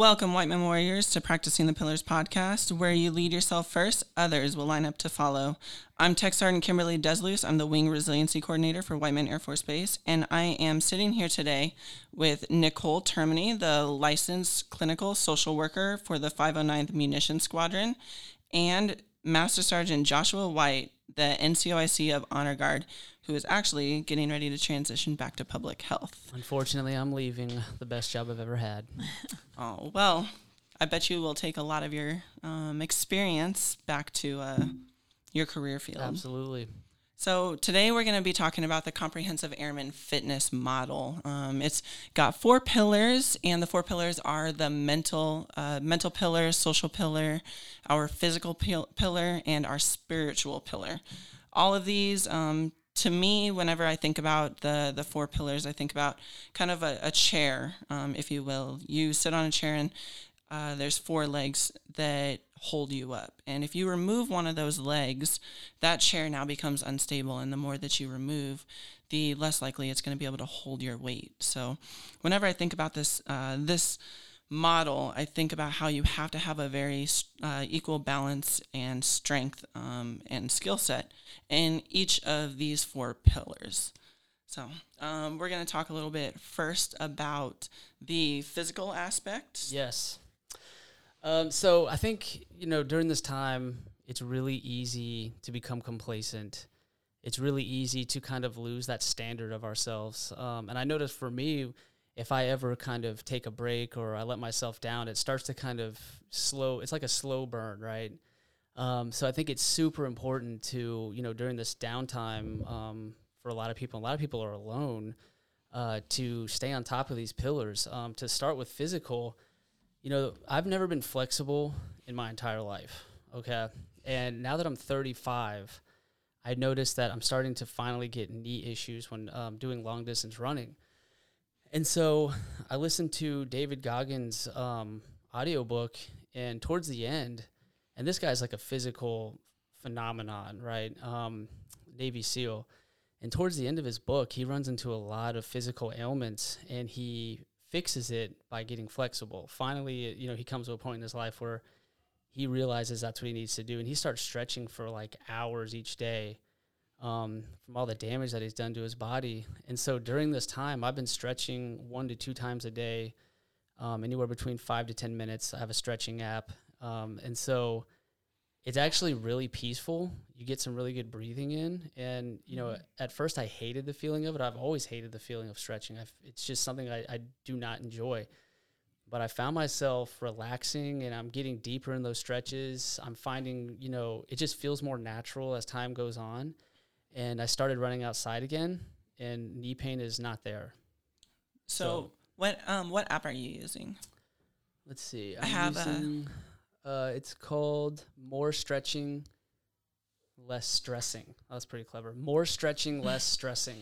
Welcome, Whiteman Warriors, to Practicing the Pillars podcast, where you lead yourself first, others will line up to follow. I'm Tech Sergeant Kimberly Desilus. I'm the Wing Resiliency Coordinator for Whiteman Air Force Base, and I am sitting here today with Nicole Termini, the licensed clinical social worker for the 509th Munition Squadron, and Master Sergeant Joshua White, the NCOIC of Honor Guard, who is actually getting ready to transition back to public health. Unfortunately, I'm leaving the best job I've ever had. oh, well, I bet you will take a lot of your um, experience back to uh, your career field. Absolutely. So today we're going to be talking about the comprehensive airman fitness model. Um, it's got four pillars, and the four pillars are the mental, uh, mental pillar, social pillar, our physical pil- pillar, and our spiritual pillar. All of these, um, to me, whenever I think about the the four pillars, I think about kind of a, a chair, um, if you will. You sit on a chair, and uh, there's four legs that hold you up. And if you remove one of those legs, that chair now becomes unstable. And the more that you remove, the less likely it's going to be able to hold your weight. So, whenever I think about this, uh, this model, I think about how you have to have a very uh, equal balance and strength um, and skill set in each of these four pillars. So, um, we're going to talk a little bit first about the physical aspect. Yes. Um, so I think you know during this time, it's really easy to become complacent. It's really easy to kind of lose that standard of ourselves. Um, and I notice for me, if I ever kind of take a break or I let myself down, it starts to kind of slow. It's like a slow burn, right? Um, so I think it's super important to you know during this downtime um, for a lot of people. A lot of people are alone. Uh, to stay on top of these pillars. Um, to start with physical you know, I've never been flexible in my entire life. Okay. And now that I'm 35, I noticed that I'm starting to finally get knee issues when um, doing long distance running. And so I listened to David Goggins' um, audiobook, and towards the end, and this guy's like a physical phenomenon, right? Um, Navy SEAL. And towards the end of his book, he runs into a lot of physical ailments and he fixes it by getting flexible. Finally, you know, he comes to a point in his life where he realizes that's what he needs to do, and he starts stretching for like hours each day um, from all the damage that he's done to his body. And so during this time, I've been stretching one to two times a day, um, anywhere between five to ten minutes. I have a stretching app, um, and so it's actually really peaceful. You get some really good breathing in, and you know, mm-hmm. at first I hated the feeling of it. I've always hated the feeling of stretching. I've, it's just something I, I do not enjoy. But I found myself relaxing, and I'm getting deeper in those stretches. I'm finding, you know, it just feels more natural as time goes on. And I started running outside again, and knee pain is not there. So, so what um what app are you using? Let's see. I'm i have using, a uh, it's called More Stretching, Less Stressing. Oh, that's pretty clever. More Stretching, Less Stressing.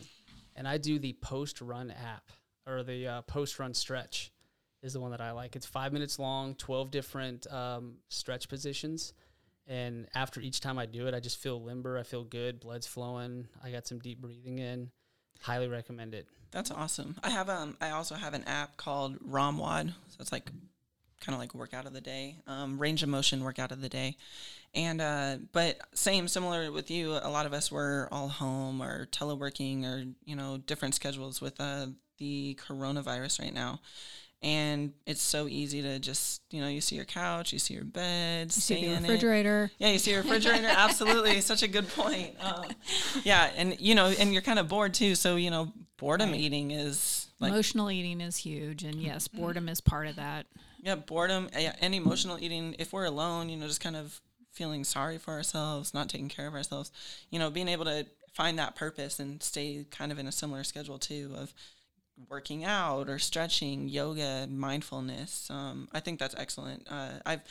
And I do the post run app or the uh, post run stretch is the one that I like. It's five minutes long, 12 different um, stretch positions. And after each time I do it, I just feel limber. I feel good. Blood's flowing. I got some deep breathing in. Highly recommend it. That's awesome. I have um I also have an app called ROMWOD. So it's like kind of like workout of the day, um, range of motion workout of the day. And, uh, but same, similar with you, a lot of us were all home or teleworking or, you know, different schedules with uh, the coronavirus right now. And it's so easy to just, you know, you see your couch, you see your bed, you see your refrigerator. It. Yeah, you see your refrigerator. Absolutely, such a good point. Um, yeah, and you know, and you're kind of bored too. So you know, boredom right. eating is like, emotional eating is huge, and yes, boredom is part of that. Yeah, boredom and emotional eating. If we're alone, you know, just kind of feeling sorry for ourselves, not taking care of ourselves, you know, being able to find that purpose and stay kind of in a similar schedule too of working out or stretching, yoga, mindfulness. Um, I think that's excellent. Uh, I've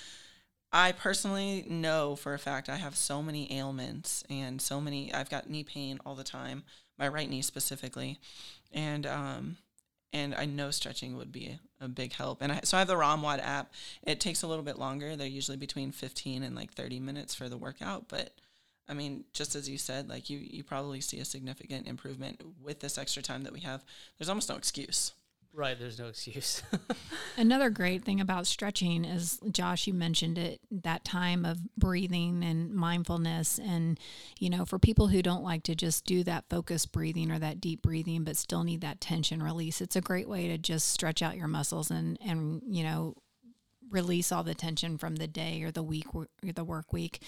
I personally know for a fact I have so many ailments and so many. I've got knee pain all the time, my right knee specifically, and um, and I know stretching would be a, big help. And I, so I have the ROMWOD app. It takes a little bit longer. They're usually between 15 and like 30 minutes for the workout, but I mean, just as you said, like you, you probably see a significant improvement with this extra time that we have. There's almost no excuse. Right, there's no excuse. Another great thing about stretching is, Josh, you mentioned it, that time of breathing and mindfulness. And, you know, for people who don't like to just do that focused breathing or that deep breathing, but still need that tension release, it's a great way to just stretch out your muscles and, and, you know, release all the tension from the day or the week or the work week.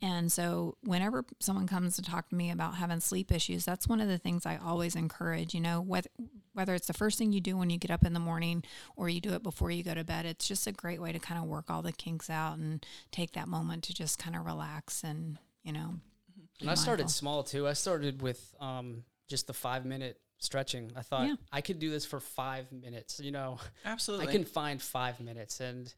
And so whenever someone comes to talk to me about having sleep issues, that's one of the things I always encourage, you know, whether whether it's the first thing you do when you get up in the morning or you do it before you go to bed, it's just a great way to kind of work all the kinks out and take that moment to just kind of relax and, you know. And I started small too. I started with um, just the 5 minute stretching. I thought yeah. I could do this for 5 minutes, you know. Absolutely. I can find 5 minutes and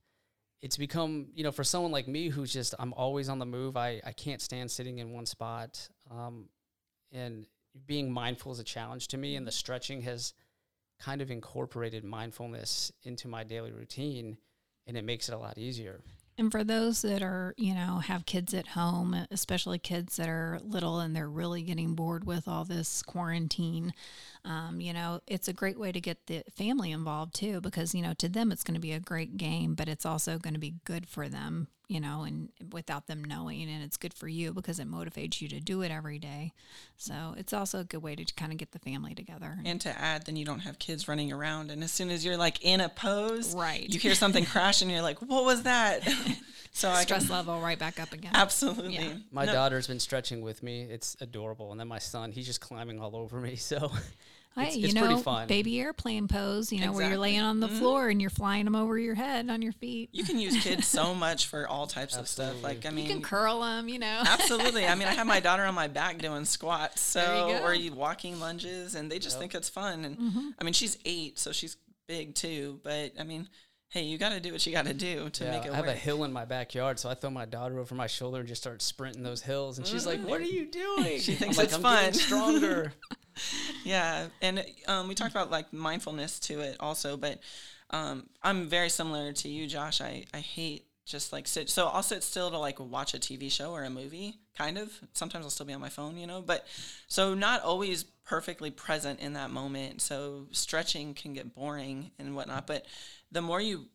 it's become you know for someone like me who's just i'm always on the move i, I can't stand sitting in one spot um, and being mindful is a challenge to me and the stretching has kind of incorporated mindfulness into my daily routine and it makes it a lot easier and for those that are, you know, have kids at home, especially kids that are little and they're really getting bored with all this quarantine, um, you know, it's a great way to get the family involved too, because, you know, to them it's going to be a great game, but it's also going to be good for them you know, and without them knowing. And it's good for you because it motivates you to do it every day. So it's also a good way to kind of get the family together. And to add, then you don't have kids running around. And as soon as you're like in a pose, right, you hear something crash and you're like, what was that? so stress can, level right back up again. Absolutely. Yeah. My no. daughter's been stretching with me. It's adorable. And then my son, he's just climbing all over me. So Hey, it's, you know, baby airplane pose, you know, exactly. where you're laying on the mm-hmm. floor and you're flying them over your head on your feet. You can use kids so much for all types of stuff. Like, I mean, you can curl them, you know. absolutely. I mean, I have my daughter on my back doing squats, so you or you walking lunges, and they just yep. think it's fun. And mm-hmm. I mean, she's eight, so she's big too. But I mean, hey, you got to do what you got to do to yeah, make it I have work. a hill in my backyard, so I throw my daughter over my shoulder and just start sprinting those hills. And she's like, "What are you doing?" she thinks I'm it's like, fun. stronger. yeah, and um, we talked about like mindfulness to it also, but um, I'm very similar to you, Josh. I I hate just like sit. So I'll sit still to like watch a TV show or a movie, kind of. Sometimes I'll still be on my phone, you know. But so not always perfectly present in that moment. So stretching can get boring and whatnot. But the more you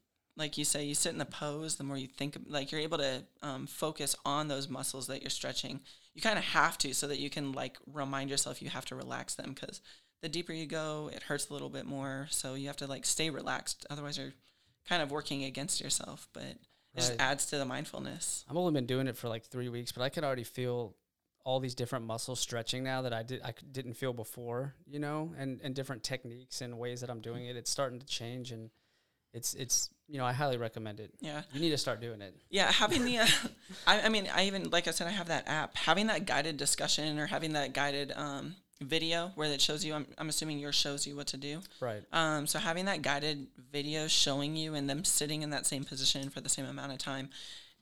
like you say, you sit in the pose, the more you think, like you're able to um, focus on those muscles that you're stretching you kind of have to so that you can like remind yourself you have to relax them because the deeper you go, it hurts a little bit more. So you have to like stay relaxed. Otherwise, you're kind of working against yourself. But it right. just adds to the mindfulness. I've only been doing it for like three weeks, but I can already feel all these different muscles stretching now that I did I didn't feel before, you know, and and different techniques and ways that I'm doing it. It's starting to change and it's it's you know I highly recommend it. Yeah, you need to start doing it. Yeah, having the, uh, I, I mean, I even like I said, I have that app. Having that guided discussion or having that guided um, video where it shows you. I'm, I'm assuming yours shows you what to do. Right. Um. So having that guided video showing you and them sitting in that same position for the same amount of time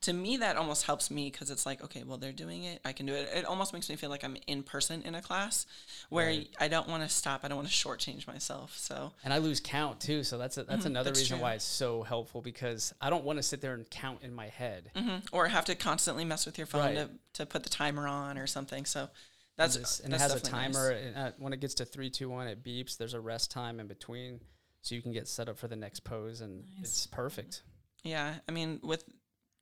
to me that almost helps me because it's like okay well they're doing it i can do it it almost makes me feel like i'm in person in a class where right. i don't want to stop i don't want to shortchange myself so and i lose count too so that's a, that's mm-hmm, another that's reason true. why it's so helpful because i don't want to sit there and count in my head mm-hmm. or have to constantly mess with your phone right. to, to put the timer on or something so that's and, this, and that's it has a timer nice. and, uh, when it gets to three two one it beeps there's a rest time in between so you can get set up for the next pose and nice. it's perfect yeah i mean with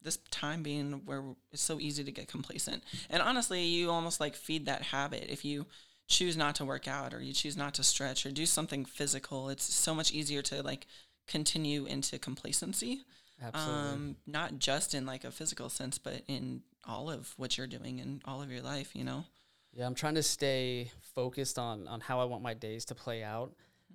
this time being where it's so easy to get complacent. And honestly, you almost like feed that habit. If you choose not to work out or you choose not to stretch or do something physical, it's so much easier to like continue into complacency. Absolutely. Um, not just in like a physical sense, but in all of what you're doing in all of your life, you know? Yeah, I'm trying to stay focused on on how I want my days to play out.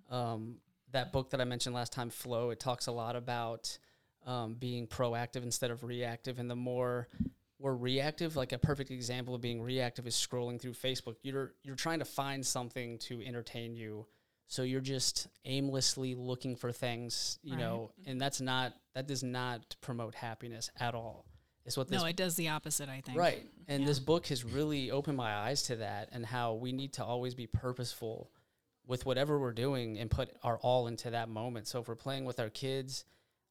Um, that book that I mentioned last time, Flow, it talks a lot about um, being proactive instead of reactive. And the more we're reactive, like a perfect example of being reactive is scrolling through Facebook. You're you're trying to find something to entertain you. So you're just aimlessly looking for things, you right. know, and that's not that does not promote happiness at all. Is what this No, it does the opposite, I think. Right. And yeah. this book has really opened my eyes to that and how we need to always be purposeful with whatever we're doing and put our all into that moment. So if we're playing with our kids,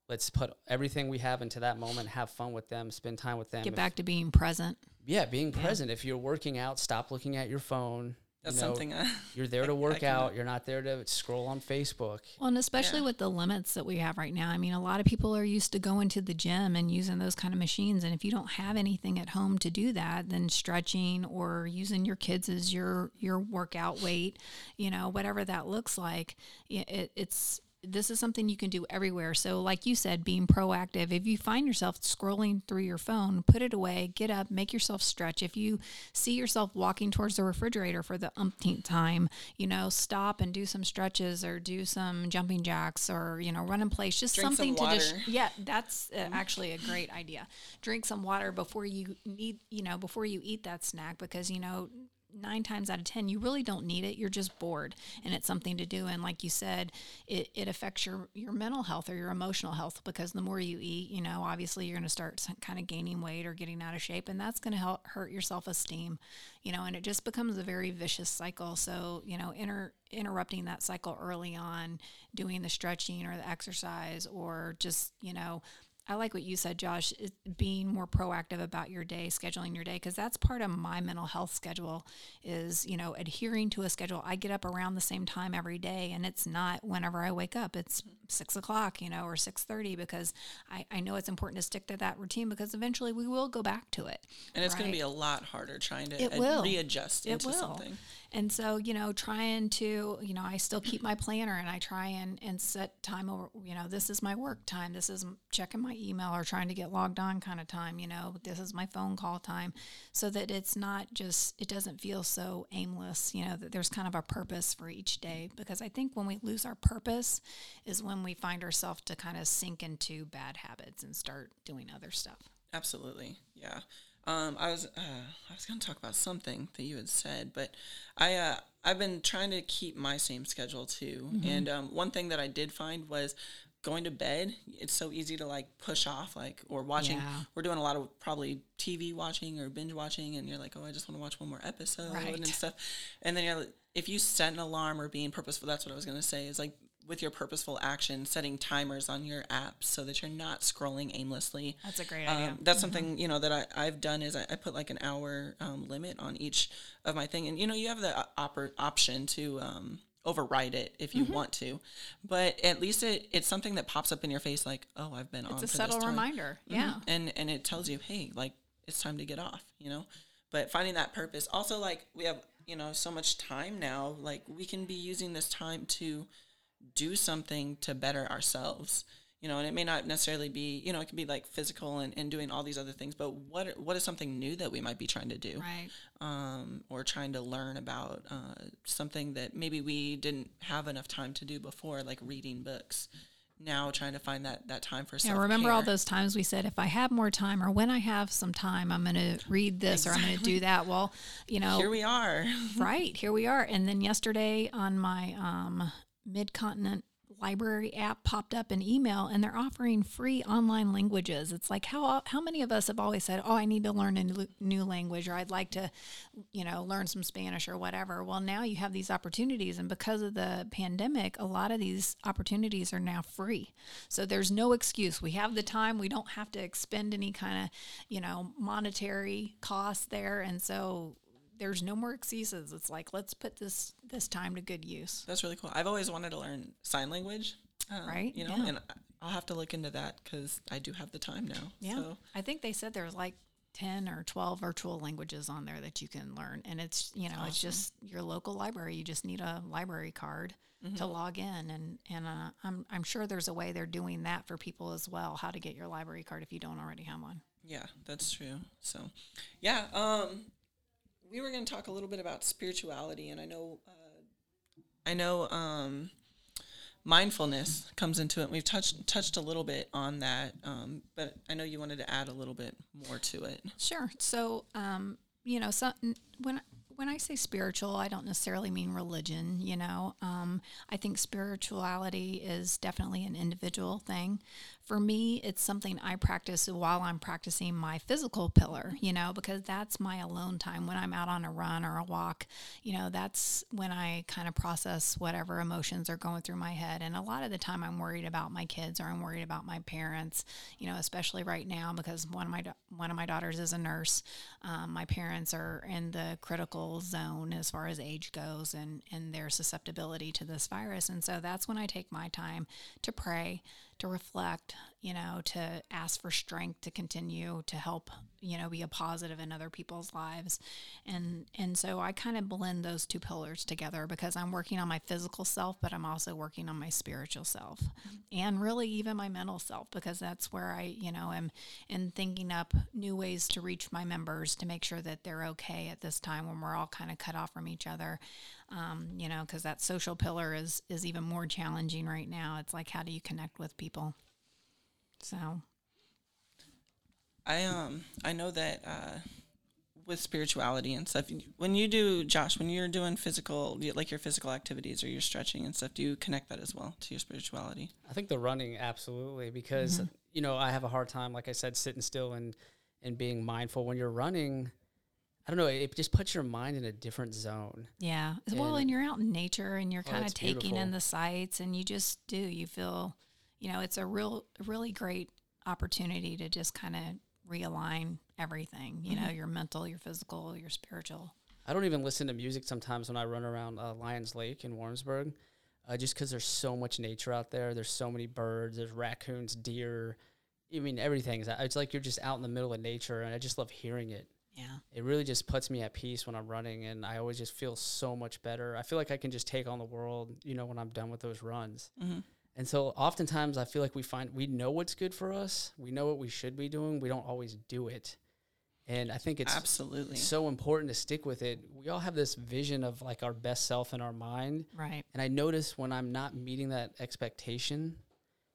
let's put everything we have into that moment, have fun with them, spend time with them. Get if, back to being present. Yeah, being yeah. present. If you're working out, stop looking at your phone. That's you know, something I, you're there to I work out. You're not there to scroll on Facebook. Well, and especially Yeah. with the limits that we have right now. I mean, a lot of people are used to going to the gym and using those kind of machines. And if you don't have anything at home to do that, then stretching or using your kids as your your workout weight, you know, whatever that looks like, it, it's this is something you can do everywhere. So, like you said, being proactive. If you find yourself scrolling through your phone, put it away, get up, make yourself stretch. If you see yourself walking towards the refrigerator for the umpteenth time, you know, stop and do some stretches or do some jumping jacks or, you know, run in place. Just Drink some something to just, water. yeah, that's uh, actually a great idea. Drink some water before you need, you know, before you eat that snack because, you know, nine times out of ten you really don't need it. You're just bored and it's something to do. And like you said it, it affects your your mental health or your emotional health because the more you eat you know obviously you're going to start kind of gaining weight or getting out of shape and that's going to help hurt your self-esteem you know and it just becomes a very vicious cycle. So you know inter, interrupting that cycle early on doing the stretching or the exercise or just you know I like what you said, Josh, being more proactive about your day, scheduling your day, because that's part of my mental health schedule is, you know, adhering to a schedule. I get up around the same time every day and it's not whenever I wake up. It's six o'clock, you know, or six thirty because I, I know it's important to stick to that routine because eventually we will go back to it. and it's gonna be a lot harder trying to It ad- will. readjust It into will. something. And so, you know, trying to, you know, I still keep my planner and I try and, and set time over, you know, this is my work time. This is checking my email or trying to get logged on kind of time, you know, this is my phone call time so that it's not just, it doesn't feel so aimless, you know, that there's kind of a purpose for each day. Because I think when we lose our purpose is when we find ourselves to kind of sink into bad habits and start doing other stuff. Absolutely, yeah. Um, I was uh, I was going to talk about something that you had said, but I uh, I've been trying to keep my same schedule too. And um, one thing that I did find was going to bed. It's so easy to like push off, like or watching. Yeah. We're doing a lot of probably TV watching or binge watching, and you're like, oh, I just want to watch one more episode Right. and stuff. And then you're like, if you set an alarm or being purposeful, that's what I was going to say. Is like with your purposeful action, setting timers on your apps so that you're not scrolling aimlessly. That's a great idea. Um, that's something you know that I, I've done is I, I put like an hour um, limit on each of my thing, and you know you have the oper- option to um, override it if you want to, but at least it it's something that pops up in your face like oh I've been on It's a subtle reminder. Mhm. Yeah. and and it tells you hey like it's time to get off you know, but finding that purpose also like we have you know so much time now like we can be using this time to do something to better ourselves you know and it may not necessarily be you know it can be like physical and, and doing all these other things but what what is something new that we might be trying to do Right. um, or trying to learn about uh, something that maybe we didn't have enough time to do before like reading books now trying to find that that time for Yeah, remember all those times we said, if I have more time or when I have some time, I'm going to read this or I'm going to do that. Well, you know, here we are right here we are. And then yesterday on my um, Mid Continent library app popped up an email and they're offering free online languages. It's like how how many of us have always said, "Oh, I need to learn a new language or I'd like to, you know, learn some Spanish or whatever." Well, now you have these opportunities and because of the pandemic, a lot of these opportunities are now free. So there's no excuse. We have the time. We don't have to expend any kind of, you know, monetary cost there and so there's no more excuses. It's like let's put this this time to good use. that's really cool i've always wanted to learn sign language um, Right, you know yeah. and i'll have to look into that because i do have the time now Yeah. so I think they said there's like 10 or 12 virtual languages on there that you can learn and it's, you know, it's just your local library. You just need a library card to log in and and uh, I'm I'm sure there's a way they're doing that for people as well, how to get your library card if you don't already have one. Yeah, that's true. So, yeah, um, we were going to talk a little bit about spirituality, and I know, uh, I know, um, mindfulness comes into it. We've touched touched a little bit on that, um, but I know you wanted to add a little bit more to it. Sure. So, um, you know, so when when I say spiritual, I don't necessarily mean religion. You know, um, I think spirituality is definitely an individual thing for me, it's something I practice while I'm practicing my physical pillar, you know, because that's my alone time when I'm out on a run or a walk. You know, that's when I kind of process whatever emotions are going through my head. And a lot of the time, I'm worried about my kids or I'm worried about my parents. You know, especially right now because one of my one of my daughters is a nurse. Um, my parents are in the critical zone as far as age goes and and their susceptibility to this virus. And so that's when I take my time to pray to reflect, you know, to ask for strength to continue to help, you know, be a positive in other people's lives. And and so I kind of blend those two pillars together because I'm working on my physical self, but I'm also working on my spiritual self and really even my mental self because that's where I, you know, am in thinking up new ways to reach my members to make sure that they're okay at this time when we're all kind of cut off from each other um, you know, because that social pillar is is even more challenging right now. It's like how do you connect with people? So, I um I know that uh, with spirituality and stuff, when you do Josh, when you're doing physical like your physical activities or your stretching and stuff, do you connect that as well to your spirituality? I think the running absolutely because mm-hmm. you know I have a hard time, like I said, sitting still and and being mindful when you're running I don't know. It just puts your mind in a different zone. Yeah. And well, and you're out in nature and you're kind of oh, taking beautiful. in the sights and you just do. You feel, you know, it's a real, really great opportunity to just kind of realign everything, you mm-hmm. know, your mental, your physical, your spiritual. I don't even listen to music sometimes when I run around uh, Lions Lake in Warrensburg, uh, just because there's so much nature out there. There's so many birds, there's raccoons, deer. I mean, everything. It's like you're just out in the middle of nature, and I just love hearing it. Yeah. It really just puts me at peace when I'm running and I always just feel so much better. I feel like I can just take on the world, you know, when I'm done with those runs. Mm-hmm. And so oftentimes I feel like we find we know what's good for us. We know what we should be doing. We don't always do it. And I think it's absolutely so important to stick with it. We all have this vision of like our best self in our mind. Right. And I notice when I'm not meeting that expectation,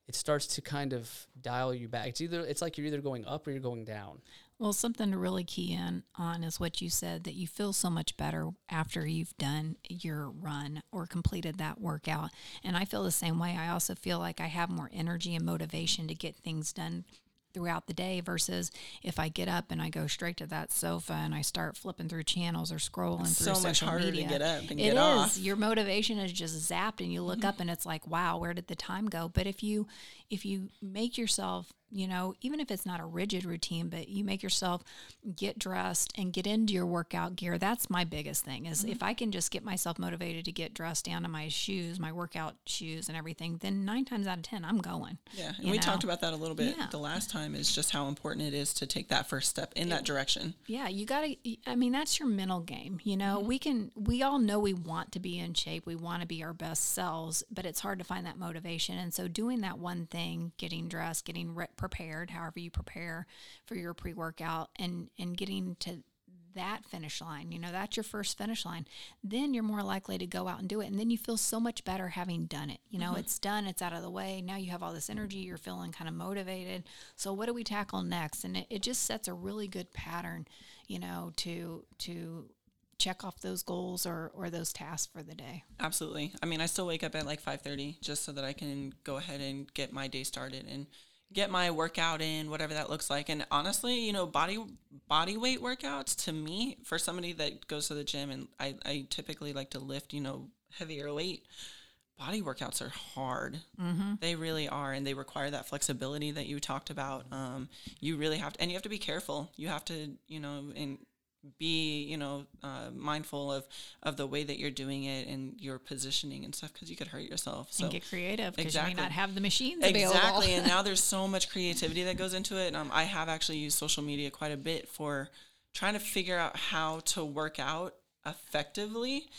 it starts to kind of dial you back. It's either it's like you're either going up or you're going down. Well, something to really key in on is what you said that you feel so much better after you've done your run or completed that workout. And I feel the same way. I also feel like I have more energy and motivation to get things done throughout the day versus if I get up and I go straight to that sofa and I start flipping through channels or scrolling it's through so much harder media. to get up and it get is. off. Your motivation is just zapped and you look mm-hmm. up and it's like, wow, where did the time go? But if you if you make yourself you know, even if it's not a rigid routine, but you make yourself get dressed and get into your workout gear. That's my biggest thing is mm-hmm. if I can just get myself motivated to get dressed down to my shoes, my workout shoes and everything, then nine times out of 10, I'm going. Yeah. And we know? talked about that a little bit yeah. the last time is just how important it is to take that first step in it, that direction. Yeah. You got to, I mean, that's your mental game. You know, mm-hmm. we can, we all know we want to be in shape. We want to be our best selves, but it's hard to find that motivation. And so doing that one thing, getting dressed, getting re- prepared, however you prepare for your pre workout, and and getting to that finish line, you know, that's your first finish line, then you're more likely to go out and do it. And then you feel so much better having done it. You know, mm-hmm. it's done, it's out of the way. Now you have all this energy, you're feeling kind of motivated. So what do we tackle next? And it, it just sets a really good pattern, you know, to to check off those goals or, or those tasks for the day. Absolutely. I mean, I still wake up at like 5:30 just so that I can go ahead and get my day started and get my workout in, whatever that looks like. And honestly, you know, body body weight workouts to me, for somebody that goes to the gym and I, I typically like to lift, you know, heavier weight, body workouts are hard. Mm-hmm. They really are, and they require that flexibility that you talked about. Um, you really have to, and you have to be careful. You have to, you know, and be you know uh, mindful of of the way that you're doing it and your positioning and stuff because you could hurt yourself so and get creative because exactly. you may not have the machines available exactly and now there's so much creativity that goes into it um, i have actually used social media quite a bit for trying to figure out how to work out effectively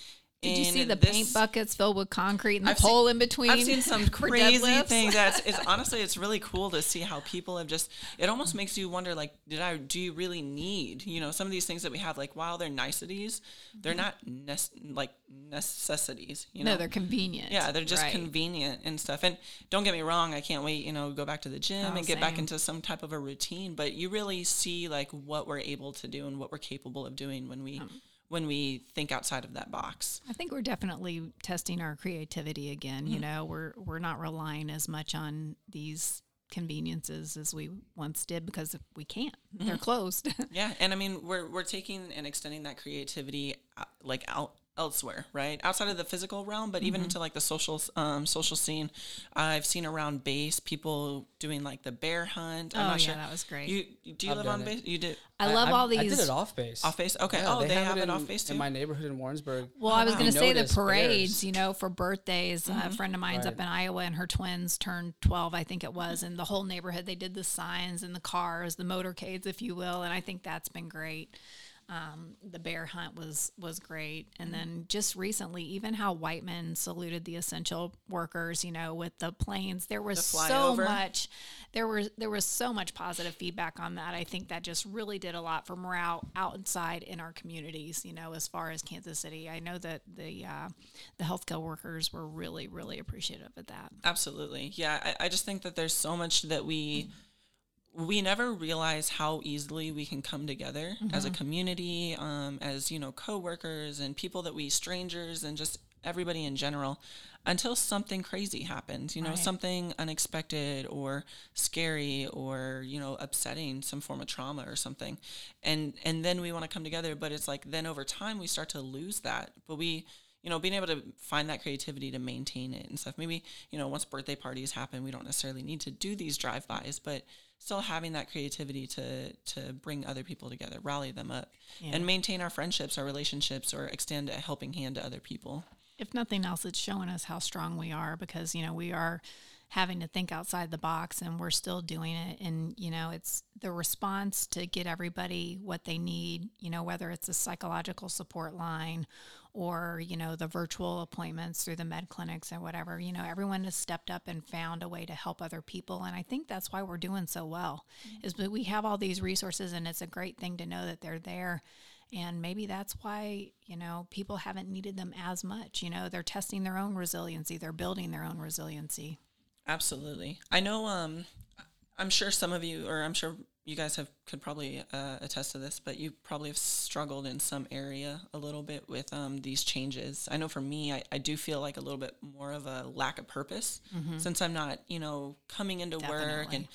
did you see the this, paint buckets filled with concrete and the I've pole seen, in between? I've seen some crazy things. That's it's honestly it's really cool to see how people have just. It almost makes you wonder, like, did I do you really need you know some of these things that we have? Like, while they're niceties, they're not ne- like necessities. You know, no, they're convenient. Yeah, they're just right. convenient and stuff. And don't get me wrong, I can't wait. You know, go back to the gym oh, and get same. back into some type of a routine. But you really see like what we're able to do and what we're capable of doing when we. Um when we think outside of that box. I think we're definitely testing our creativity again. Mm-hmm. You know, we're we're not relying as much on these conveniences as we once did because we can't. They're closed. Yeah, and I mean we're we're taking and extending that creativity uh, like out elsewhere, right? Outside of the physical realm, but even mm-hmm. into like the social um, social scene. I've seen around base people doing like the bear hunt. I'm Oh, not yeah, sure. that was great. You do you I've live done on it. base? You did I love all these. I did it off base. off base? Okay. Yeah, oh, they, have, it in, off base too. in my neighborhood in Warrensburg. Well, I was wow. going to say the parades, bears. you know, for birthdays. Uh, mm-hmm. A friend of mine's up in Iowa and her twins turned 12, I think it was. And the whole neighborhood, they did the signs and the cars, the motorcades, if you will. And I think that's been great. Um, the bear hunt was was great, and then just recently, even how Whiteman saluted the essential workers, you know, with the planes. There was so much, there was there was so much positive feedback on that. I think that just really did a lot for morale outside in our communities. You know, as far as Kansas City, I know that the uh, the healthcare workers were really really appreciative of that. Absolutely. Yeah, I, I just think that there's so much that we we never realize how easily we can come together as a community, um, as you know, coworkers and people that we strangers and just everybody in general, until something crazy happens. You know, Right. something unexpected or scary or you know upsetting, some form of trauma or something, and and then we want to come together. But it's like then over time we start to lose that. But we you know, being able to find that creativity to maintain it and stuff. Maybe, you know, once birthday parties happen, we don't necessarily need to do these drive-bys, but still having that creativity to to bring other people together, rally them up, and maintain our friendships, our relationships, or extend a helping hand to other people. if nothing else, it's showing us how strong we are because, you know, we are having to think outside the box and we're still doing it. And, you know, it's the response to get everybody what they need, you know, whether it's a psychological support line or, you know, the virtual appointments through the med clinics or whatever, you know, everyone has stepped up and found a way to help other people. And I think that's why we're doing so well is that we have all these resources and it's a great thing to know that they're there. And maybe that's why, you know, people haven't needed them as much. You know, they're testing their own resiliency, they're building their own resiliency. Absolutely. I know. Um, I'm sure some of you, or I'm sure you guys have could probably uh, attest to this, but you probably have struggled in some area a little bit with um, these changes. I know for me, I, I do feel like a little bit more of a lack of purpose since I'm not, you know, coming into work and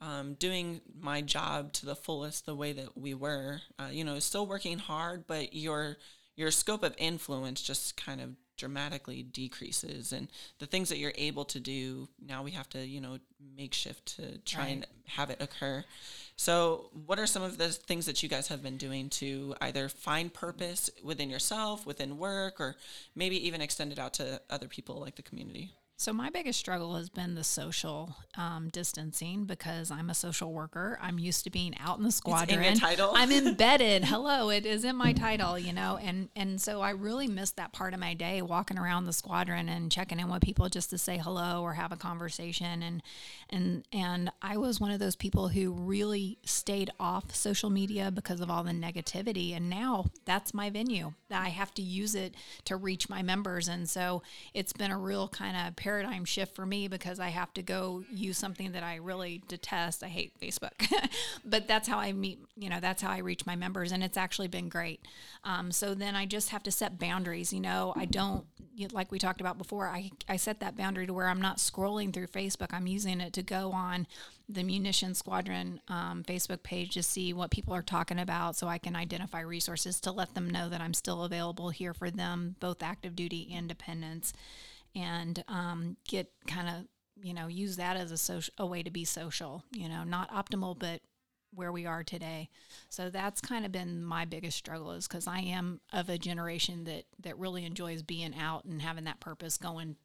um, doing my job to the fullest the way that we were. Uh, you know, still working hard, but your your scope of influence just kind of dramatically decreases. And the things that you're able to do now we have to you know make shift to try and have it occur so what are some of the things that you guys have been doing to either find purpose within yourself within work or maybe even extend it out to other people like the community So, my biggest struggle has been the social um, distancing because I'm a social worker. I'm used to being out in the squadron. your title. I'm embedded. Hello, it is in my title, you know, and and so I really missed that part of my day, walking around the squadron and checking in with people just to say hello or have a conversation, and and and I was one of those people who really stayed off social media because of all the negativity, and now that's my venue. I have to use it to reach my members, and so it's been a real kind of paradigm shift for me because I have to go use something that I really detest. I hate Facebook, but that's how I meet. You know, that's how I reach my members, and it's actually been great. Um, so then I just have to set boundaries. You know, I don't like we talked about before. I I set that boundary to where I'm not scrolling through Facebook. I'm using it to go on the Munition Squadron um, Facebook page to see what people are talking about, so I can identify resources to let them know that I'm still available here for them, both active duty and dependents, and um, get kind of you know use that as a social a way to be social. You know, not optimal, but where we are today. So that's kind of been my biggest struggle is because I am of a generation that that really enjoys being out and having that purpose, going,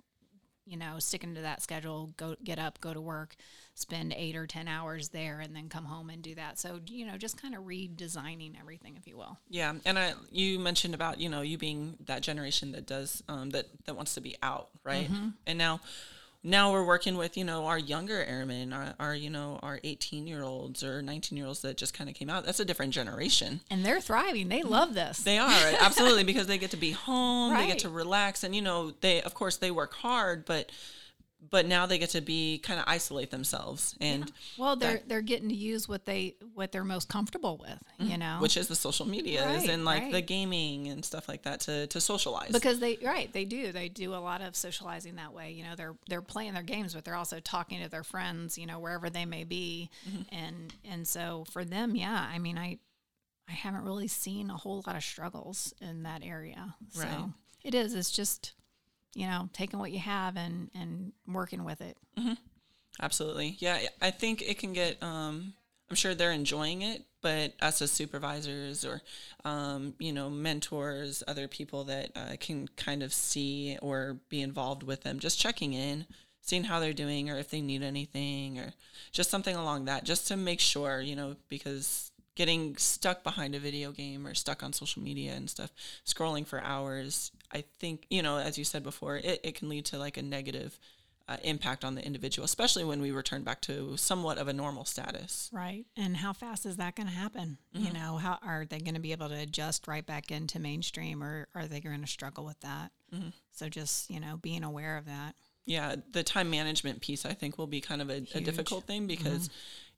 you know, sticking to that schedule, go get up, go to work, spend eight or ten hours there, and then come home and do that. So you know, just kind of redesigning everything, if you will. Yeah, and I, you mentioned about you know you being that generation that does um, that that wants to be out, right? And now, now we're working with you know our younger airmen, our, our you know our eighteen year olds or nineteen year olds that just kind of came out. That's a different generation. And they're thriving. They love this. They are absolutely because they get to be home, they get to relax, and you know they of course they work hard, but but now they get to be kind of isolate themselves and well they're that, they're getting to use what they what they're most comfortable with you mm-hmm. know which is the social medias right, and like right. the gaming and stuff like that to to socialize because they right they do they do a lot of socializing that way you know they're they're playing their games but they're also talking to their friends you know wherever they may be mm-hmm. and and so for them yeah i mean i i haven't really seen a whole lot of struggles in that area right. so it is it's just you know, taking what you have and and working with it. Mm-hmm. Absolutely, yeah. I think it can get. Um, I'm sure they're enjoying it, but us as supervisors or um, you know mentors, other people that uh, can kind of see or be involved with them, just checking in, seeing how they're doing, or if they need anything, or just something along that, just to make sure, you know, because getting stuck behind a video game or stuck on social media and stuff, scrolling for hours, I think, you know, as you said before, it, it can lead to like a negative uh, impact on the individual, especially when we return back to somewhat of a normal status. Right. And how fast is that going to happen? Mm-hmm. You know, how are they going to be able to adjust right back into mainstream or are they going to struggle with that? Mm-hmm. So just, you know, being aware of that. Yeah, the time management piece I think will be kind of a, a difficult thing because mm-hmm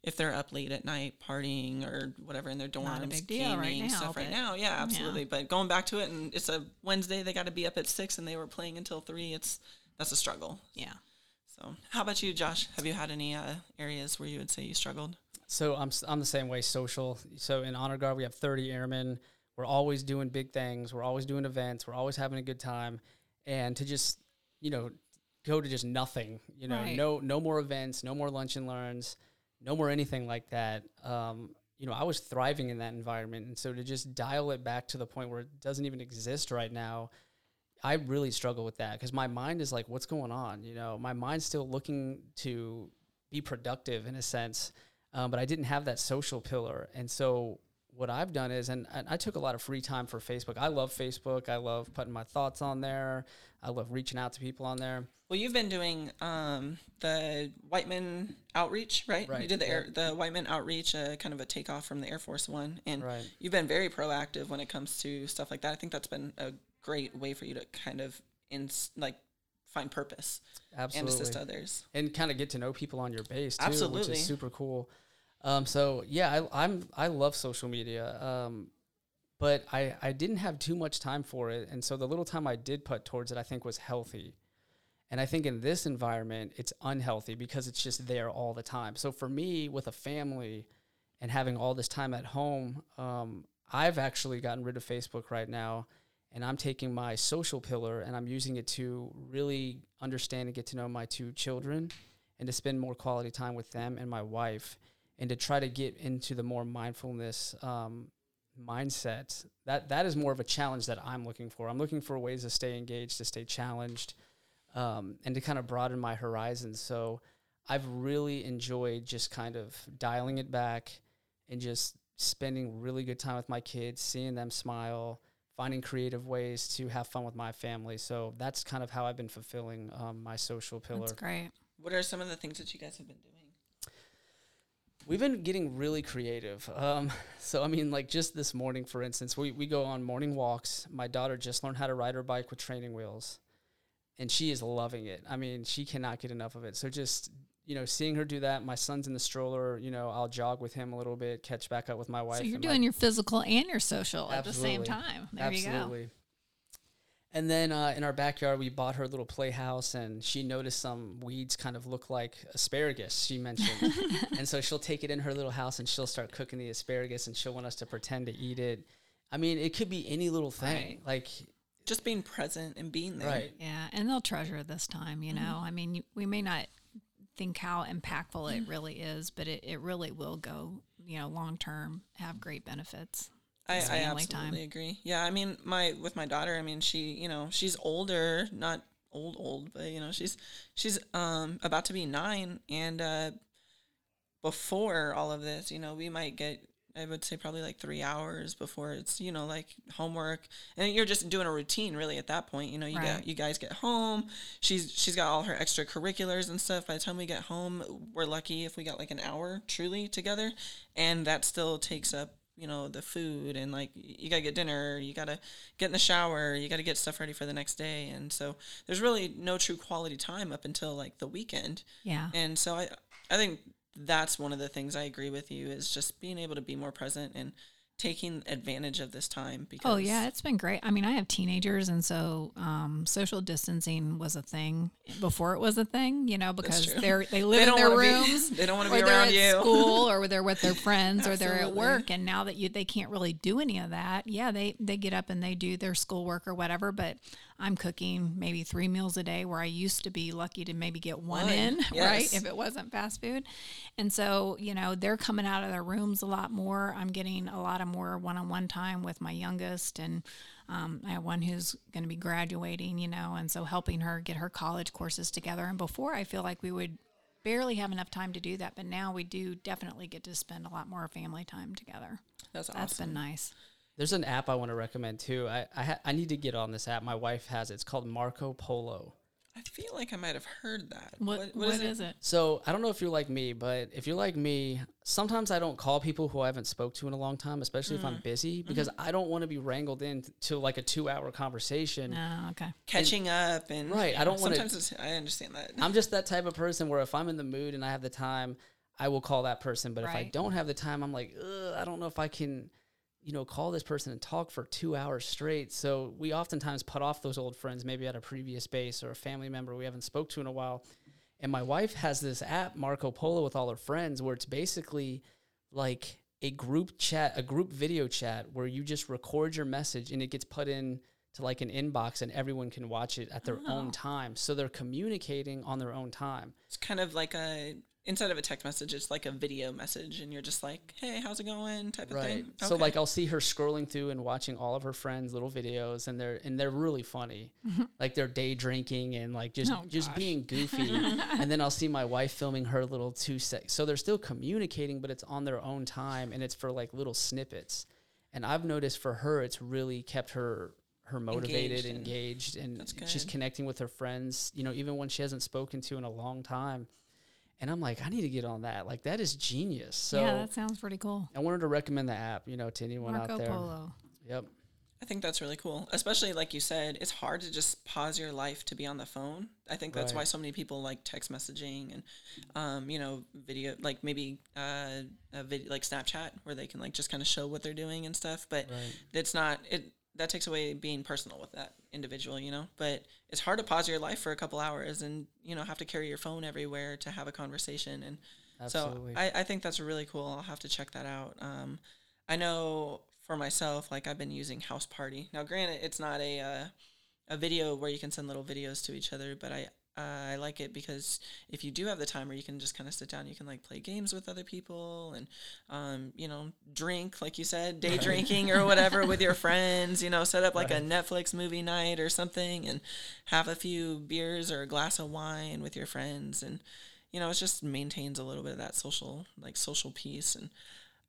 if they're up late at night partying or whatever in their dorms, gaming right now, stuff right now. Yeah, absolutely. Yeah. But going back to it, and it's a Wednesday, they got to be up at six, and they were playing until three. It's that's a struggle. Yeah. So, how about you, Josh? Have you had any uh, areas where you would say you struggled? So I'm I'm the same way. Social. So in honor guard, we have 30 airmen. We're always doing big things. We're always doing events. We're always having a good time, and to just you know go to just nothing. You know, right. no no more events, no more lunch and learns no more anything like that. Um, you know, I was thriving in that environment. And so to just dial it back to the point where it doesn't even exist right now, I really struggle with that because my mind is like, what's going on? You know, my mind's still looking to be productive in a sense, um, but I didn't have that social pillar. And so what I've done is, and, and, I took a lot of free time for Facebook. I love Facebook. I love putting my thoughts on there. I love reaching out to people on there. Well, you've been doing um, the Whiteman outreach, right? right. You did the air, the Whiteman outreach, uh, kind of a takeoff from the Air Force One, and right. you've been very proactive when it comes to stuff like that. I think that's been a great way for you to kind of in like find purpose Absolutely. and assist others and kind of get to know people on your base too, Absolutely. which is super cool. Um, so yeah, I, I'm I love social media. Um, but I, I didn't have too much time for it. And so the little time I did put towards it, I think was healthy. And I think in this environment, it's unhealthy because it's just there all the time. So for me, with a family and having all this time at home, um, I've actually gotten rid of Facebook right now. And I'm taking my social pillar and I'm using it to really understand and get to know my two children and to spend more quality time with them and my wife and to try to get into the more mindfulness um, mindset. That that is more of a challenge that I'm looking for. I'm looking for ways to stay engaged, to stay challenged, um, and to kind of broaden my horizons. So I've really enjoyed just kind of dialing it back and just spending really good time with my kids, seeing them smile, finding creative ways to have fun with my family. So that's kind of how I've been fulfilling um, my social pillar. That's great. What are some of the things that you guys have been doing? We've been getting really creative. Um, so, I mean, like just this morning, for instance, we, we go on morning walks. My daughter just learned how to ride her bike with training wheels and she is loving it. I mean, she cannot get enough of it. So just you know, seeing her do that. My son's in the stroller. You know, I'll jog with him a little bit, catch back up with my wife. So you're doing my, your physical and your social at the same time. There absolutely. you go. And then uh, in our backyard, we bought her a little playhouse, and she noticed some weeds kind of look like asparagus. She mentioned, and so she'll take it in her little house, and she'll start cooking the asparagus, and she'll want us to pretend to eat it. I mean, it could be any little thing. Right. Like just being present and being there. Right. Yeah, and they'll treasure this time. You know, mm-hmm. I mean, we may not think how impactful it mm-hmm. really is, but it, it really will go. You know, long term, have great benefits. I, I absolutely time. agree. Yeah, I mean, my with my daughter, I mean, she, you know, she's older, not old old, but you know, she's she's um about to be nine, and uh, before all of this, you know, we might get I would say probably like three hours before it's you know like homework, and you're just doing a routine really at that point. You know, you right. get you guys get home. She's she's got all her extracurriculars and stuff. By the time we get home, we're lucky if we got like an hour truly together, and that still takes up you know the food and like you got to get dinner you got to get in the shower you got to get stuff ready for the next day and so there's really no true quality time up until like the weekend Yeah. and so i i think that's one of the things i agree with you is just being able to be more present and taking advantage of this time because Oh yeah, it's been great. I mean, I have teenagers, and so um, social distancing was a thing before it was a thing. You know, because they're they live They in their wanna be- rooms. they don't wanna be they're around at you. School, or they're with their friends, or they're at work. And now that you they can't really do any of that, yeah, they they get up and they do their schoolwork or whatever. But I'm cooking maybe three meals a day, where I used to be lucky to maybe get one, One, in, right? If it wasn't fast food. And so, you know, they're coming out of their rooms a lot more. I'm getting a lot of more one on one time with my youngest. And um, I have one who's going to be graduating, you know, and so helping her get her college courses together. And before, I feel like we would barely have enough time to do that. But now we do definitely get to spend a lot more family time together. that's That's awesome been nice. There's an app I want to recommend too. I I, ha- I need to get on this app. My wife has it. It's called Marco Polo. I feel like i might have heard that What, what is, it? So I don't know if you're like me, but if you're like me, sometimes I don't call people who I haven't spoke to in a long time, especially if I'm mm. busy, mm-hmm. because I don't want to be wrangled into like a two hour conversation. Oh, okay. catching up and Right, I don't wanna- sometimes it's, i understand that I'm just that type of person where if I'm in the mood and I have the time, I will call that person. But if I don't have the time, I'm like, Ugh, I don't know if I can, you know, call this person and talk for two hours straight. So we oftentimes put off those old friends, maybe at a previous base or a family member we haven't spoke to in a while. And my wife has this app, Marco Polo, with all her friends, where it's basically like a group chat, a group video chat, where you just record your message and it gets put in to like an inbox and everyone can watch it at their own ah. time. So they're communicating on their own time. it's kind of like a instead of a text message it's like a video message and you're just like hey how's it going type of Right. thing So like I'll see her scrolling through and watching all of her friends' little videos and they're and they're really funny. like they're day drinking and like just Oh, just gosh. being goofy. and then I'll see my wife filming her little two sec. So they're still communicating but it's on their own time and it's for like little snippets. And I've noticed for her it's really kept her her motivated, Engaged and- engaged, and she's connecting with her friends, you know, even when she hasn't spoken to in a long time. And I'm like, I need to get on that. Like that is genius. So yeah, that sounds pretty cool. I wanted to recommend the app, you know, to anyone Marco out there. Polo. Yep. I think that's really cool, especially like you said, it's hard to just pause your life to be on the phone. I think that's Right. why so many people like text messaging and, um, you know, video, like maybe uh, a video like Snapchat, where they can like just kind of show what they're doing and stuff. But Right. it's not it. That takes away being personal with that individual, you know. But it's hard to pause your life for a couple hours and you know have to carry your phone everywhere to have a conversation and Absolutely. so I, I think that's really cool. I'll have to check that out. Um, I know for myself, like I've been using Houseparty. Now, granted, it's not a uh, a video where you can send little videos to each other, but I uh, I like it because if you do have the time where you can just kind of sit down, you can like play games with other people and um, you know drink, like you said, day drinking or whatever with your friends. You know, set up like a Netflix movie night or something and have a few beers or a glass of wine with your friends and you know, it just maintains a little bit of that social, like social piece. And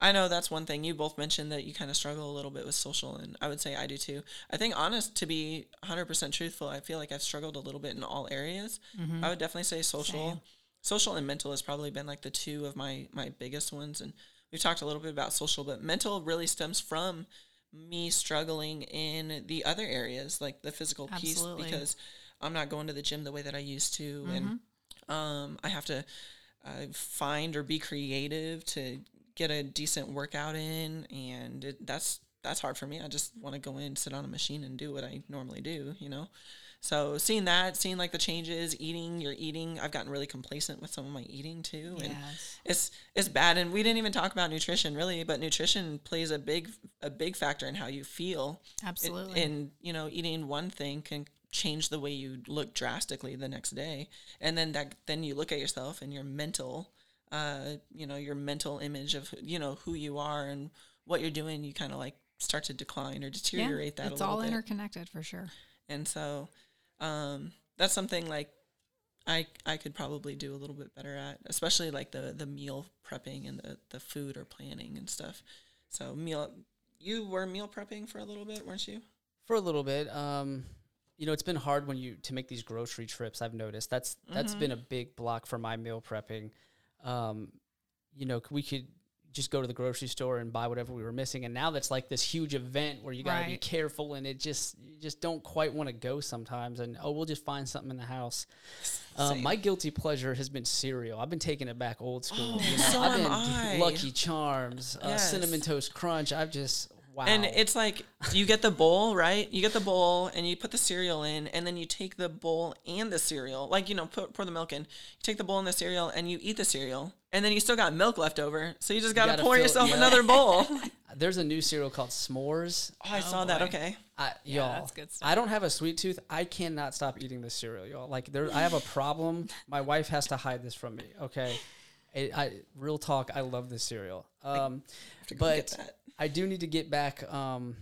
I know that's one thing you both mentioned that you kind of struggle a little bit with social, and I would say I do too. I think, honest, to be 100% truthful, I feel like I've struggled a little bit in all areas. I would definitely say social, Same. social and mental has probably been like the two of my my biggest ones. And we've talked a little bit about social, but mental really stems from me struggling in the other areas, like the physical Absolutely. piece, because I'm not going to the gym the way that I used to, and um, I have to uh, find or be creative to get a decent workout in, and it, that's that's hard for me. I just want to go in, sit on a machine, and do what I normally do, you know. So seeing that, seeing like the changes, eating, you're eating. I've gotten really complacent with some of my eating too, and Yes. it's it's bad. And we didn't even talk about nutrition really, but nutrition plays a big a big factor in how you feel. It- Absolutely. and you know, eating one thing can change the way you look drastically the next day, and then that then you look at yourself and your mental, uh, you know, your mental image of you know who you are and what you're doing. You kind of like start to decline or deteriorate that it's a little all bit. interconnected for sure. and so um, that's something like I I could probably do a little bit better at, especially like the the meal prepping and the the food or planning and stuff. So meal, you were meal prepping for a little bit, weren't you? For a little bit. Um, you know, it's been hard when you to make these grocery trips. I've noticed that's that's been a big block for my meal prepping. Um, you know, we could just go to the grocery store and buy whatever we were missing. And now that's like this huge event where you got to be careful and it just you just don't quite want to go sometimes. And oh, we'll just find something in the house. Um, my guilty pleasure has been cereal. I've been taking it back old school. Oh, you know? so I've am been I. Lucky Charms, uh, cinnamon toast crunch. I've just wow. And it's like you get the bowl, right? You get the bowl and you put the cereal in, and then you take the bowl and the cereal, like you know, put, pour the milk in. You take the bowl and the cereal, and you eat the cereal, and then you still got milk left over, so you just got to pour fill- yourself yeah. another bowl. oh, There's a new cereal called S'mores. Oh, I saw that. Okay, I, Yeah, y'all, that's good stuff. I don't have a sweet tooth. I cannot stop eating this cereal, y'all. Like there, I have a problem. My wife has to hide this from me. Okay, it, I real talk. I love this cereal. Um, to go get but that. I do need to get back. Um,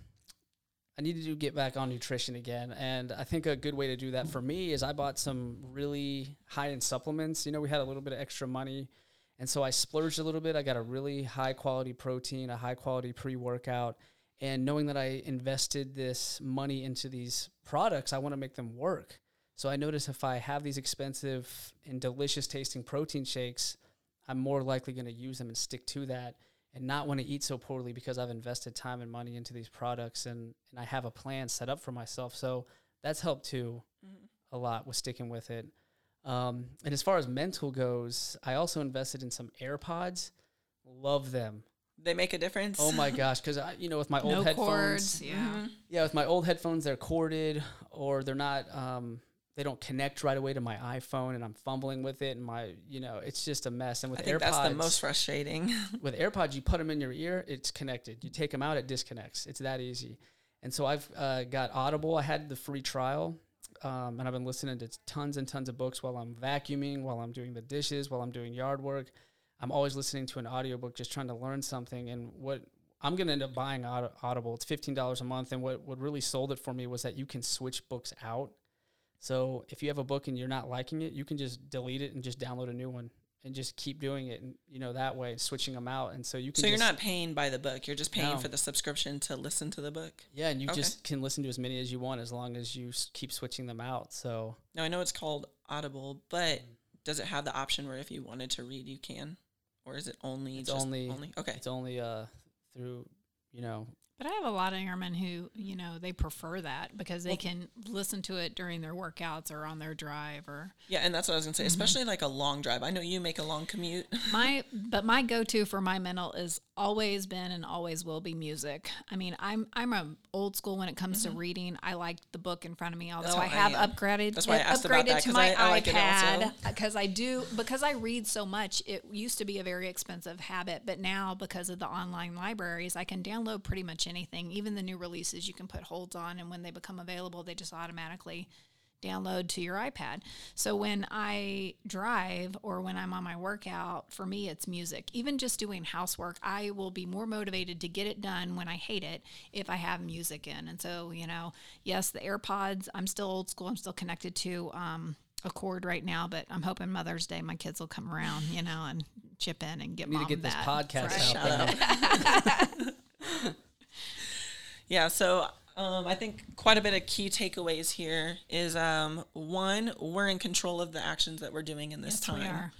I need to get back on nutrition again, and I think a good way to do that for me is I bought some really high end supplements. You know, we had a little bit of extra money, and so I splurged a little bit. I got a really high quality protein, a high quality pre workout, and knowing that I invested this money into these products, I want to make them work. So I notice if I have these expensive and delicious tasting protein shakes, I'm more likely going to use them and stick to that and not want to eat so poorly because I've invested time and money into these products and, and I have a plan set up for myself. So that's helped too a lot with sticking with it. Um, and as far as mental goes, I also invested in some AirPods. Love them. They make a difference. Oh my gosh, because I, you know, with my old no headphones, cords. Yeah. Mhm. yeah, with my old headphones, they're corded or they're not. Um, they don't connect right away to my iPhone, and I'm fumbling with it, and my, you know, it's just a mess. And with I think AirPods, that's the most frustrating. with AirPods, you put them in your ear, it's connected. You take them out, it disconnects. It's that easy. And so I've uh, got Audible. I had the free trial, um, and I've been listening to tons and tons of books while I'm vacuuming, while I'm doing the dishes, while I'm doing yard work. I'm always listening to an audiobook, just trying to learn something. And what I'm going to end up buying Audible. It's $15 a month. And what, what really sold it for me was that you can switch books out. So if you have a book and you're not liking it, you can just delete it and just download a new one and just keep doing it. And, you know, that way, switching them out. And so you can so you're not paying by the book; you're just paying No. for the subscription to listen to the book. Yeah, and you Okay. just can listen to as many as you want as long as you s- keep switching them out. So Now I know it's called Audible, but does it have the option where if you wanted to read, you can, or is it only It's just only- only? Okay, it's only uh through, you know, But I have a lot of airmen who, you know, they prefer that because they Well- can listen to it during their workouts or on their drive or yeah, and that's what I was gonna say. Especially like a long drive. I know you make a long commute. my but my go-to for my mental is always been and always will be music. I mean, I'm I'm a old school when it comes to reading. I like the book in front of me, although Mm-hmm. I I have am. upgraded That's why I asked about upgraded that, to my I- I iPad because I do because I read so much. It used to be a very expensive habit, but now because of the online libraries, I can download pretty much anything, even the new releases. You can put holds on, and when they become available, they just automatically download to your iPad. So when I drive or when I'm on my workout, for me it's music. Even just doing housework, I will be more motivated to get it done when I hate it if I have music in. And so, you know, yes, the AirPods, I'm still old school. I'm still connected to um a cord right now, but I'm hoping Mother's Day my kids will come around, you know, and chip in and get we need to mom get this that. podcast Right. out Shout there. Yeah, so um, I think quite a bit of key takeaways here is um, one, we're in control of the actions that we're doing in this Yes, time. we.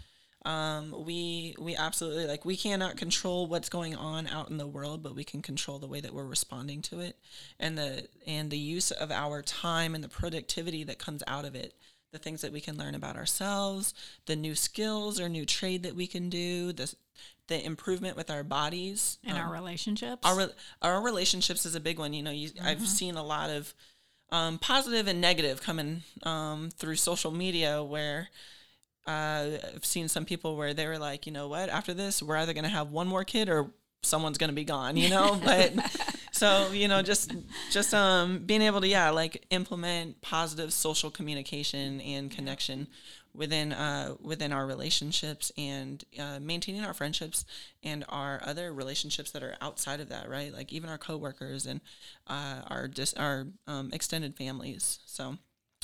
Um, we we absolutely like we cannot control what's going on out in the world, but we can control the way that we're responding to it, and the and the use of our time and the productivity that comes out of it. The things that we can learn about ourselves, the new skills or new trade that we can do, the the improvement with our bodies, and um, our relationships. our our relationships is a big one. You know, you, I've seen a lot of um, positive and negative coming um, through social media where. Uh, I've seen some people where they were like, you know what, after this, we're either going to have one more kid or someone's going to be gone, you know? But so, you know, just, just, um, being able to, yeah, like implement positive social communication and connection within, uh, within our relationships and, uh, maintaining our friendships and our other relationships that are outside of that, right? Like even our coworkers and, uh, our, dis- our, um, extended families. So,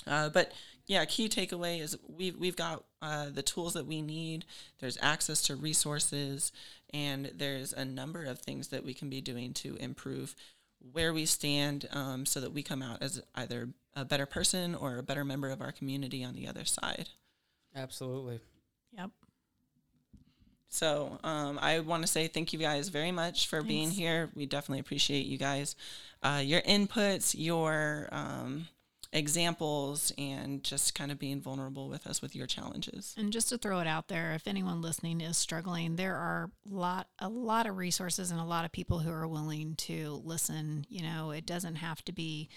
uh, but yeah, key takeaway is we've we've got uh, the tools that we need. There's access to resources, and there's a number of things that we can be doing to improve where we stand, um, so that we come out as either a better person or a better member of our community on the other side. Absolutely. Yep. So um, I want to say thank you guys very much for being here. We definitely appreciate you guys, uh, your inputs, your um, examples, and just kind of being vulnerable with us with your challenges. And just to throw it out there, if anyone listening is struggling, there are lot a lot of resources and a lot of people who are willing to listen. You know, it doesn't have to be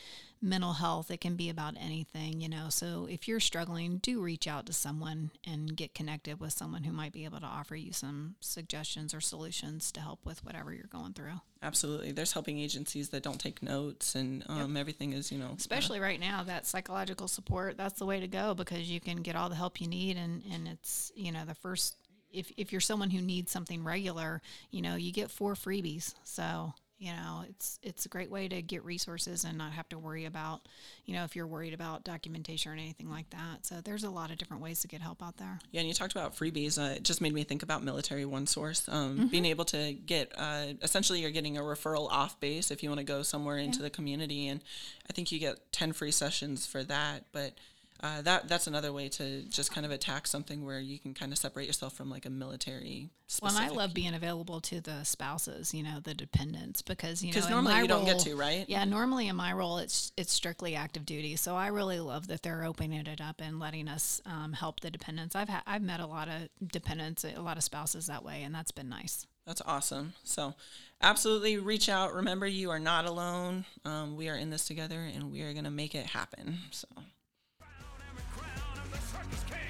mental health, it can be about anything, you know. So if you're struggling, do reach out to someone and get connected with someone who might be able to offer you some suggestions or solutions to help with whatever you're going through. Absolutely. There's helping agencies that don't take notes and um, yep. everything is, you know. Especially uh, right now, that psychological support, that's the way to go because you can get all the help you need and, and it's, you know, the first if, if you're someone who needs something regular, you know, you get four freebies. So you know it's it's a great way to get resources and not have to worry about you know if you're worried about documentation or anything like that so there's a lot of different ways to get help out there yeah and you talked about freebies uh, it just made me think about Military OneSource um, mm-hmm. being able to get uh, essentially you're getting a referral off base if you want to go somewhere into yeah. the community and i think you get 10 free sessions for that but uh, that that's another way to just kind of attack something where you can kind of separate yourself from like a military. Well, and I love being available to the spouses, you know, the dependents, because you know, normally you role, don't get to, right? Yeah, normally in my role, it's it's strictly active duty. So I really love that they're opening it up and letting us um, help the dependents. I've ha- I've met a lot of dependents, a lot of spouses that way, and that's been nice. That's awesome. So, absolutely reach out. Remember, you are not alone. Um, we are in this together, and we are going to make it happen. So. It's